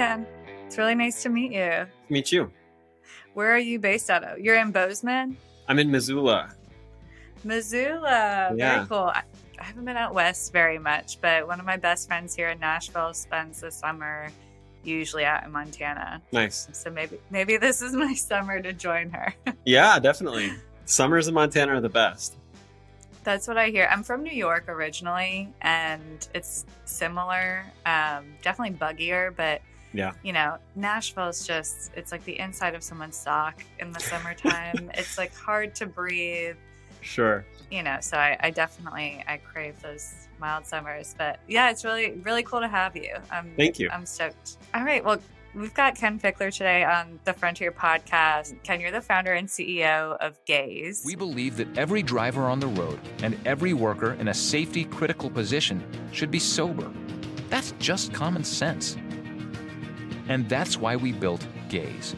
Ken. It's really nice to meet you. Meet you. Where are you based out of? You're in Bozeman? I'm in Missoula. Missoula. Yeah. Very cool. I, I haven't been out west very much, but one of my best friends here in Nashville spends the summer usually out in Montana. Nice. So maybe maybe this is my summer to join her. Yeah, definitely. Summers in Montana are the best. That's what I hear. I'm from New York originally, and it's similar. Um, definitely buggier, but Yeah. you know, Nashville is just, it's like the inside of someone's sock in the summertime. it's like hard to breathe, Sure. you know, so I, I definitely, I crave those mild summers. But yeah, it's really, really cool to have you. I'm, Thank you. I'm stoked. All right. Well, we've got Ken Fichtler today on the Frontier podcast. Ken, you're the founder and CEO of Gaize. We believe that every driver on the road and every worker in a safety critical position should be sober. That's just common sense. And that's why we built Gaize,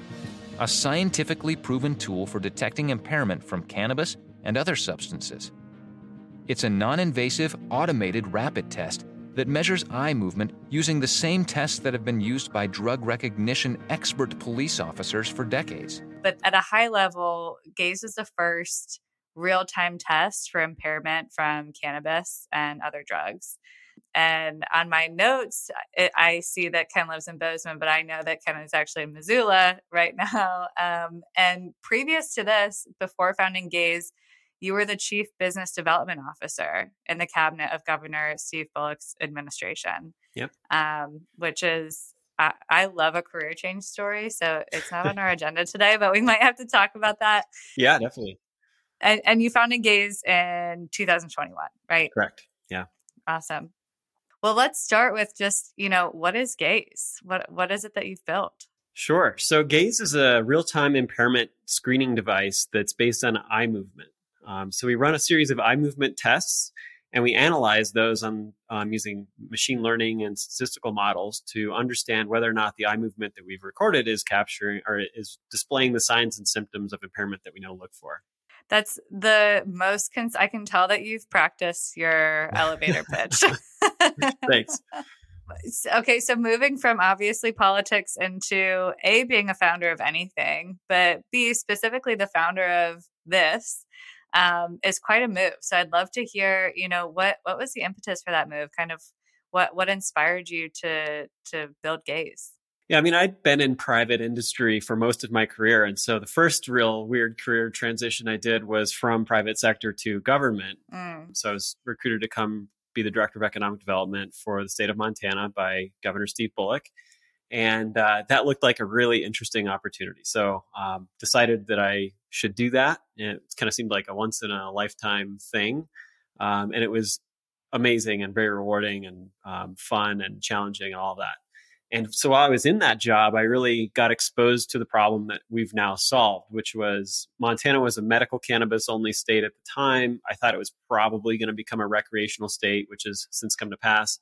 a scientifically proven tool for detecting impairment from cannabis and other substances. It's a non invasive, automated rapid test that measures eye movement using the same tests that have been used by drug recognition expert police officers for decades. but at a high level, Gaize is the first real time test for impairment from cannabis and other drugs. And on my notes, it, I see that Ken lives in Bozeman, but I know that Ken is actually in Missoula right now. Um, and previous to this, before founding Gaize, you were the chief business development officer in the cabinet of Governor Steve Bullock's administration. Yep. Um, which is I, I love a career change story, so it's not on our agenda today, but we might have to talk about that. Yeah, definitely. And, and you founded Gaize in 2021, right? Correct. Yeah. Awesome. Well, let's start with just you know what is Gaize? What what is it that you've built? Sure. So Gaize is a real-time impairment screening device that's based on eye movement. Um, so we run a series of eye movement tests, and we analyze those on um, using machine learning and statistical models to understand whether or not the eye movement that we've recorded is capturing or is displaying the signs and symptoms of impairment that we know look for. That's the most. Cons- I can tell that you've practiced your elevator pitch. Thanks. okay, so moving from obviously politics into A, being a founder of anything, but B, specifically the founder of this, um, is quite a move. So I'd love to hear, you know, what what was the impetus for that move? Kind of what what inspired you to to build Gaize? Yeah, I mean, I'd been in private industry for most of my career. And so the first real weird career transition I did was from private sector to government. Mm, So I was recruited to come be the director of economic development for the state of Montana by Governor Steve Bullock. And uh, that looked like a really interesting opportunity. So um, decided that I should do that. And it kind of seemed like a once in a lifetime thing. Um, and it was amazing and very rewarding and um, fun and challenging and all that. And so while I was in that job, I really got exposed to the problem that we've now solved, which was Montana was a medical cannabis only state at the time. I thought it was probably going to become a recreational state, which has since come to pass.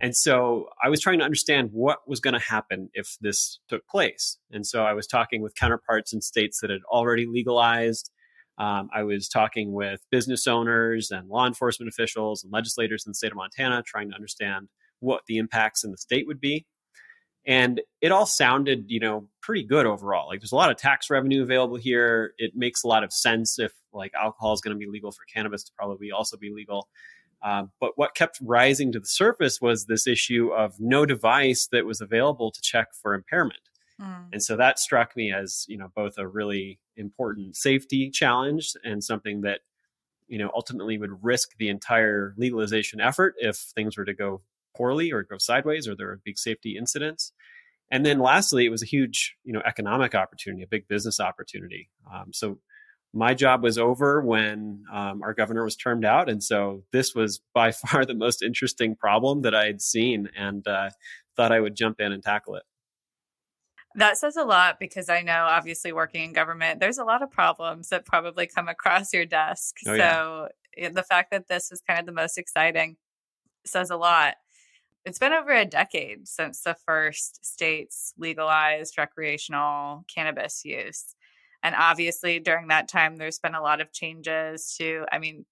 And so I was trying to understand what was going to happen if this took place. And so I was talking with counterparts in states that had already legalized. Um, I was talking with business owners and law enforcement officials and legislators in the state of Montana, trying to understand what the impacts in the state would be and it all sounded you know pretty good overall. Like there's a lot of tax revenue available here. It makes a lot of sense if like alcohol is going to be legal for cannabis to probably also be legal. Uh, but what kept rising to the surface was this issue of no device that was available to check for impairment. Mm, and so that struck me as you know both a really important safety challenge and something that you know ultimately would risk the entire legalization effort if things were to go poorly or go sideways or there were big safety incidents and then lastly it was a huge you know economic opportunity a big business opportunity um, so my job was over when um, our governor was termed out and so this was by far the most interesting problem that i had seen and uh, thought i would jump in and tackle it That says a lot because I know, obviously, working in government, there's a lot of problems that probably come across your desk. Oh, so yeah. the fact that this is kind of the most exciting says a lot. It's been over a decade since the first states legalized recreational cannabis use. And obviously, during that time, there's been a lot of changes to, I mean,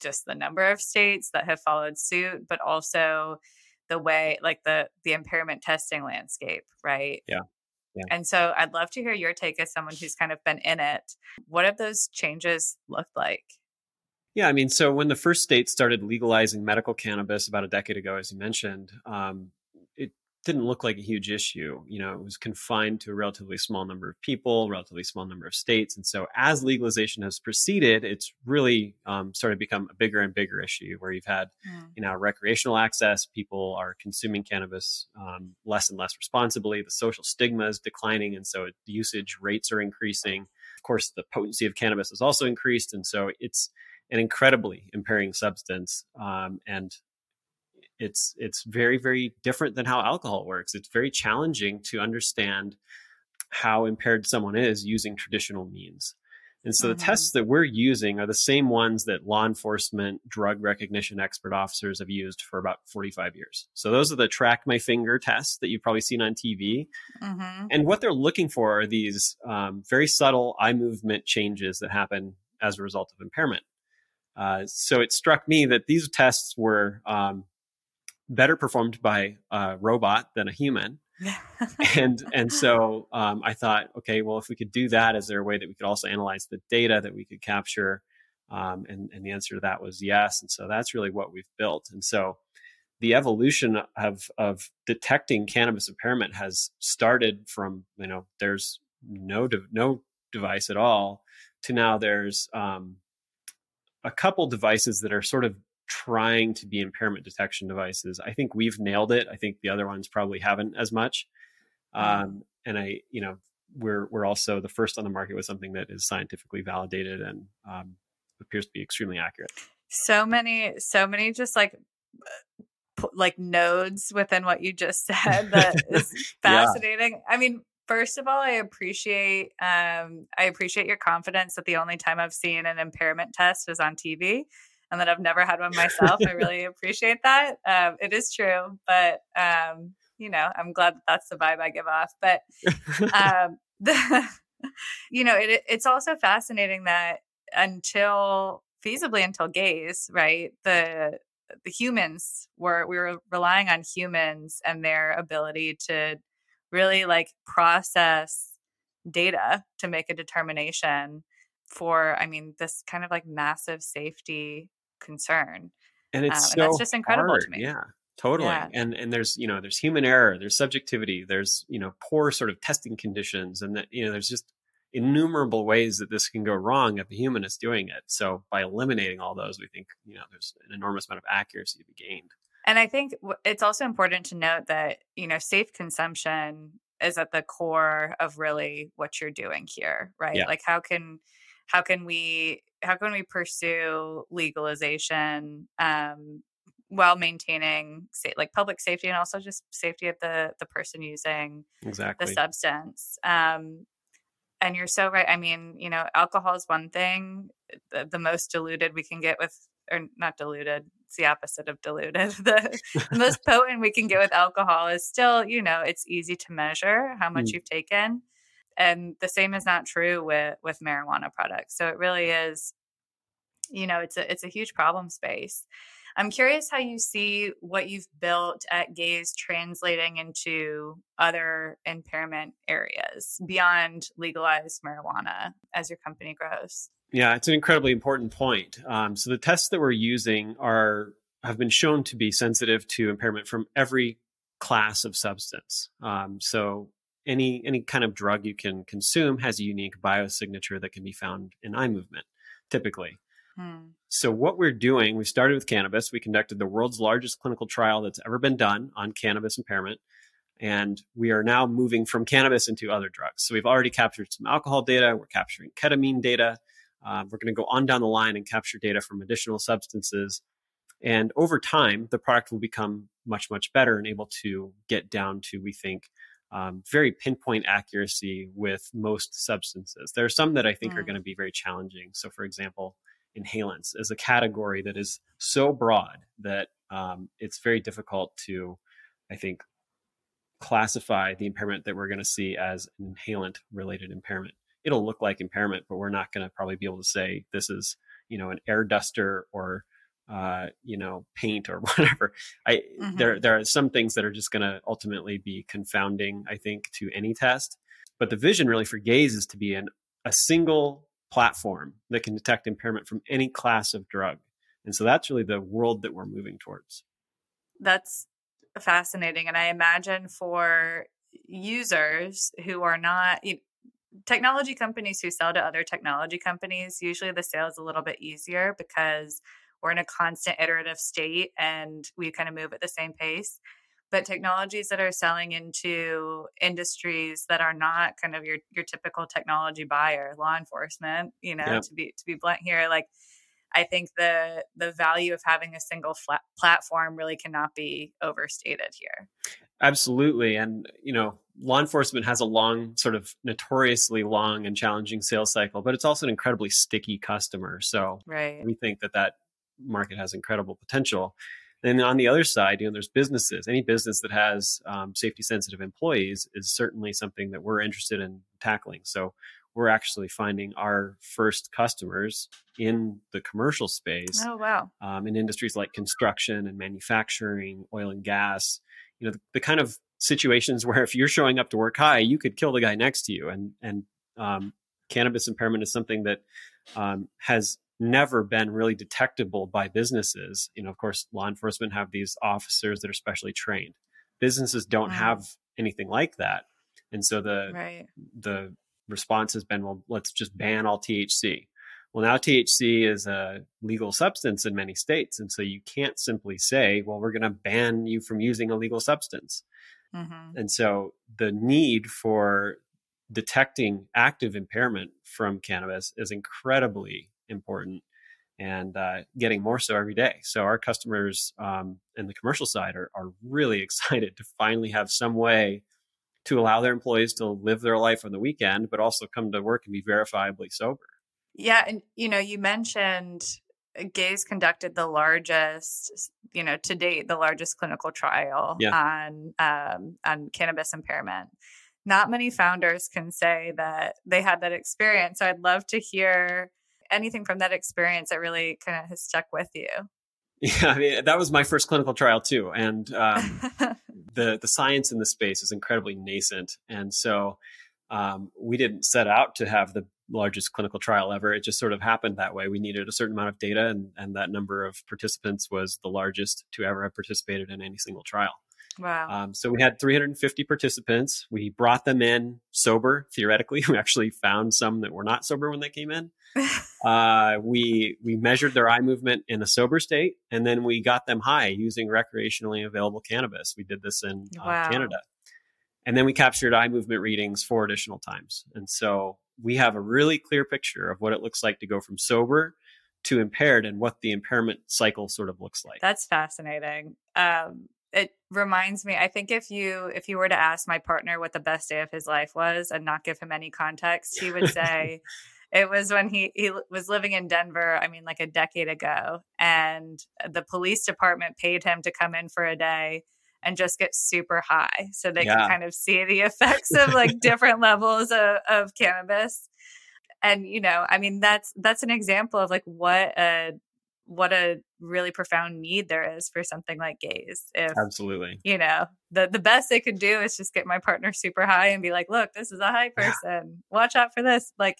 just the number of states that have followed suit, but also the way like the the impairment testing landscape, right? Yeah. Yeah. And so I'd love to hear your take as someone who's kind of been in it. What have those changes looked like? Yeah, I mean, so when the first state started legalizing medical cannabis about a decade ago, as you mentioned, um, it didn't look like a huge issue. You know, it was confined to a relatively small number of people, relatively small number of states, and so as legalization has proceeded, it's really um, started to become a bigger and bigger issue. Where you've had, mm. you know, recreational access, people are consuming cannabis um, less and less responsibly. The social stigma is declining, and so usage rates are increasing. Of course, the potency of cannabis has also increased, and so it's an incredibly impairing substance, um, and it's it's very very different than how alcohol works. It's very challenging to understand how impaired someone is using traditional means. And so mm-hmm. the tests that we're using are the same ones that law enforcement drug recognition expert officers have used for about 45 years. So those are the track my finger tests that you've probably seen on TV. Mm-hmm. And what they're looking for are these um, very subtle eye movement changes that happen as a result of impairment. Uh, so it struck me that these tests were um, better performed by a robot than a human. and and so um, I thought, okay, well, if we could do that, is there a way that we could also analyze the data that we could capture? Um, and, and the answer to that was yes. And so that's really what we've built. And so the evolution of of detecting cannabis impairment has started from you know there's no de- no device at all to now there's um, a couple devices that are sort of trying to be impairment detection devices. I think we've nailed it. I think the other ones probably haven't as much. Mm-hmm. Um, and I, you know, we're we're also the first on the market with something that is scientifically validated and um, appears to be extremely accurate. So many, so many, just like like nodes within what you just said that is fascinating. yeah. I mean, first of all, I appreciate um, I appreciate your confidence that the only time I've seen an impairment test is on TV, and that I've never had one myself. I really appreciate that. Um, it is true, but um, you know, I'm glad that that's the vibe I give off. But um, the, you know, it, it's also fascinating that until feasibly until Gaize, right? The the humans were we were relying on humans and their ability to really like process data to make a determination for i mean this kind of like massive safety concern and it's um, so and that's just incredible hard. to me yeah totally yeah. and and there's you know there's human error there's subjectivity there's you know poor sort of testing conditions and that you know there's just innumerable ways that this can go wrong if a human is doing it so by eliminating all those we think you know there's an enormous amount of accuracy to be gained and I think it's also important to note that, you know, safe consumption is at the core of really what you're doing here, right? Yeah. Like how can how can we how can we pursue legalization um, while maintaining like public safety and also just safety of the the person using exactly the substance um, and you're so right i mean you know alcohol is one thing the, the most diluted we can get with or not diluted it's the opposite of diluted. The most potent we can get with alcohol is still you know it's easy to measure how much mm. you've taken and the same is not true with with marijuana products. So it really is you know it's a it's a huge problem space. I'm curious how you see what you've built at Gaize translating into other impairment areas beyond legalized marijuana as your company grows yeah, it's an incredibly important point. Um, so the tests that we're using are have been shown to be sensitive to impairment from every class of substance. Um, so any any kind of drug you can consume has a unique biosignature that can be found in eye movement, typically. Hmm. So what we're doing, we started with cannabis. We conducted the world's largest clinical trial that's ever been done on cannabis impairment. And we are now moving from cannabis into other drugs. So we've already captured some alcohol data. We're capturing ketamine data. Um, we're going to go on down the line and capture data from additional substances. And over time, the product will become much, much better and able to get down to, we think, um, very pinpoint accuracy with most substances. There are some that I think mm. are going to be very challenging. So, for example, inhalants is a category that is so broad that um, it's very difficult to, I think, classify the impairment that we're going to see as an inhalant related impairment it'll look like impairment, but we're not going to probably be able to say this is, you know, an air duster or uh, you know, paint or whatever. I mm-hmm. there there are some things that are just going to ultimately be confounding, I think, to any test. But the vision really for Gaize is to be an a single platform that can detect impairment from any class of drug. And so that's really the world that we're moving towards. That's fascinating. And I imagine for users who are not technology companies who sell to other technology companies, usually the sale is a little bit easier because we're in a constant iterative state and we kind of move at the same pace. But technologies that are selling into industries that are not kind of your your typical technology buyer law enforcement you know to be to be blunt here like i think the the value of having a single flat platform really cannot be overstated here absolutely and you know law enforcement has a long sort of notoriously long and challenging sales cycle but it's also an incredibly sticky customer so right. we think that that market has incredible potential. And on the other side, you know, there's businesses. Any business that has um, safety sensitive employees is certainly something that we're interested in tackling. So we're actually finding our first customers in the commercial space. Oh wow! Um, in industries like construction and manufacturing, oil and gas. You know, the, the, kind of situations where if you're showing up to work high, you could kill the guy next to you. And and um, cannabis impairment is something that um, has never been really detectable by businesses. You know, of course, law enforcement have these officers that are specially trained. Businesses don't wow. have anything like that. And so the right. the response has been, well, let's just ban all THC. Well, now THC is a legal substance in many states. And so you can't simply say, well, we're going to ban you from using a legal substance. Mm-hmm. And so the need for detecting active impairment from cannabis is incredibly important and uh, getting more so every day. So our customers um, in the commercial side are, are really excited to finally have some way to allow their employees to live their life on the weekend, but also come to work and be verifiably sober. Yeah, and you know, you mentioned uh, Gaize conducted the largest, you know, to date, the largest clinical trial yeah. on um, on cannabis impairment. Not many founders can say that they had that experience. So I'd love to hear anything from that experience that really kind of has stuck with you? Yeah, I mean, that was my first clinical trial too, and um, the the science in the space is incredibly nascent, and so um, we didn't set out to have the largest clinical trial ever. It just sort of happened that way. We needed a certain amount of data, and and that number of participants was the largest to ever have participated in any single trial. Wow. Um, so we had 350 participants. We brought them in sober, theoretically. We actually found some that were not sober when they came in. uh, we we measured their eye movement in a sober state, and then we got them high using recreationally available cannabis. We did this in uh, wow. Canada, and then we captured eye movement readings four additional times. And so we have a really clear picture of what it looks like to go from sober to impaired and what the impairment cycle sort of looks like. That's fascinating. Um, it reminds me i think if you if you were to ask my partner what the best day of his life was and not give him any context he would say it was when he he was living in denver i mean like a decade ago and the police department paid him to come in for a day and just get super high so they yeah. can kind of see the effects of like different levels of, of cannabis and you know i mean that's that's an example of like what a what a really profound need there is for something like Gaize if absolutely you know the the best they could do is just get my partner super high and be like look this is a high person yeah. watch out for this like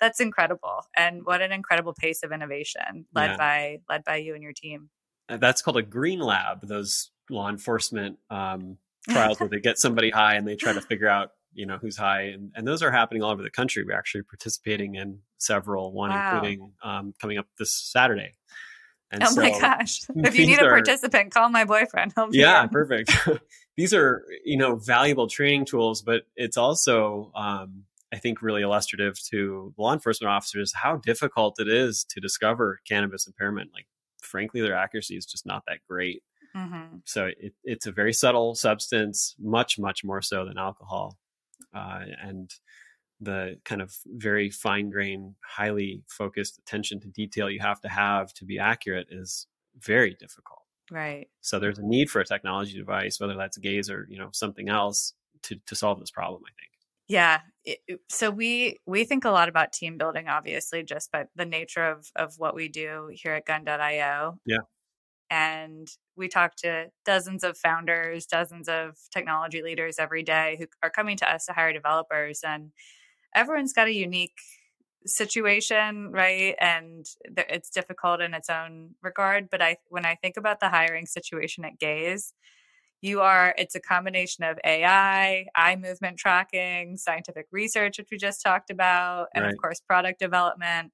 that's incredible and what an incredible pace of innovation led yeah. by led by you and your team uh, that's called a green lab those law enforcement um, trials where they get somebody high and they try to figure out you know who's high and, and those are happening all over the country we're actually participating in several one wow. including um, coming up this saturday and oh so my gosh. If you need a participant, call my boyfriend. yeah, perfect. these are, you know, valuable training tools, but it's also, um, I think, really illustrative to law enforcement officers how difficult it is to discover cannabis impairment. Like, frankly, their accuracy is just not that great. Mm-hmm. So it, it's a very subtle substance, much, much more so than alcohol. Uh, and the kind of very fine grained, highly focused attention to detail you have to have to be accurate is very difficult. Right. So there's a need for a technology device, whether that's a Gaize or you know something else, to to solve this problem. I think. Yeah, so we we think a lot about team building obviously just by the nature of of what we do here at gun.io yeah and we talk to dozens of founders dozens of technology leaders every day who are coming to us to hire developers and everyone's got a unique situation right and it's difficult in its own regard but i when i think about the hiring situation at Gaize you are it's a combination of ai eye movement tracking scientific research which we just talked about and right. of course product development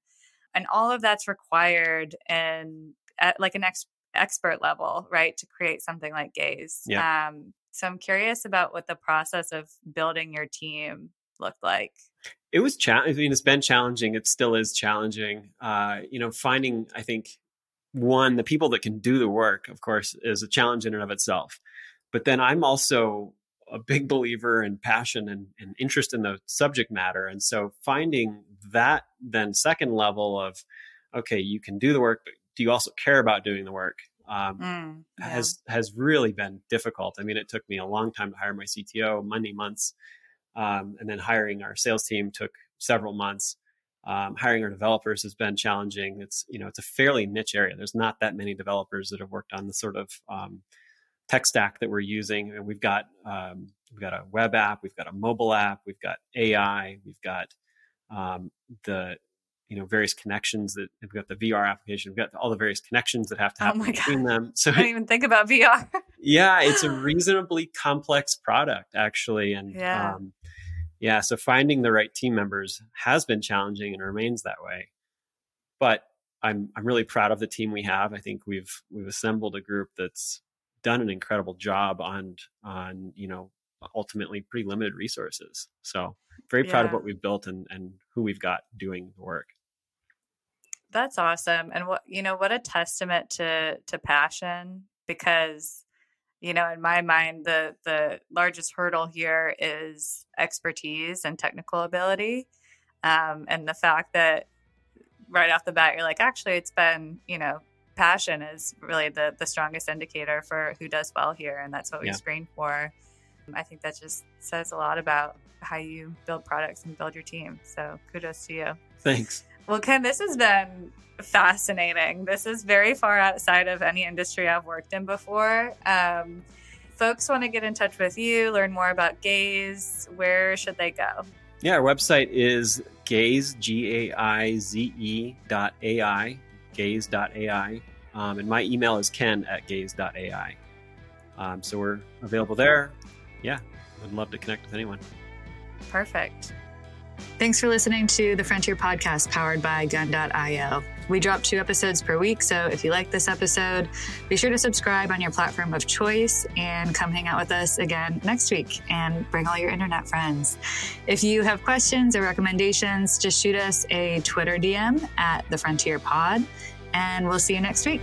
and all of that's required in at like an ex- expert level right to create something like Gaize yeah. um, so i'm curious about what the process of building your team looked like it was challenging. I mean, it's been challenging. It still is challenging. Uh, you know, finding, I think, one, the people that can do the work, of course, is a challenge in and of itself. But then I'm also a big believer in passion and, and interest in the subject matter. And so finding that then second level of, okay, you can do the work, but do you also care about doing the work? Um, mm, yeah. has has really been difficult. I mean, it took me a long time to hire my CTO, many months, um, and then hiring our sales team took several months. Um, hiring our developers has been challenging. It's you know it's a fairly niche area. There's not that many developers that have worked on the sort of um, tech stack that we're using. And we've got um, we've got a web app, we've got a mobile app, we've got AI, we've got um, the you know various connections that we've got the VR application, we've got all the various connections that have to oh happen oh between them. So I didn't even think about VR. yeah, it's a reasonably complex product actually, and yeah. Um, yeah, so finding the right team members has been challenging and remains that way. But I'm I'm really proud of the team we have. I think we've we've assembled a group that's done an incredible job on on you know ultimately pretty limited resources. So very proud yeah. of what we've built and and who we've got doing the work. That's awesome. And what you know what a testament to to passion because you know in my mind the the largest hurdle here is expertise and technical ability um, and the fact that right off the bat you're like actually it's been you know passion is really the the strongest indicator for who does well here and that's what we yeah. screen for i think that just says a lot about how you build products and build your team so kudos to you thanks well ken this has been fascinating. This is very far outside of any industry I've worked in before. Um, folks want to get in touch with you, learn more about Gaize, where should they go? Yeah, our website is Gaize, G A I Z E dot AI, gaize.ai. Um, and my email is ken at gaize.ai. Um, so we're available there. Yeah, would love to connect with anyone. Perfect. Thanks for listening to the Frontier Podcast powered by Gun.io. We drop two episodes per week, so if you like this episode, be sure to subscribe on your platform of choice and come hang out with us again next week and bring all your internet friends. If you have questions or recommendations, just shoot us a Twitter DM at the Frontier Pod, and we'll see you next week.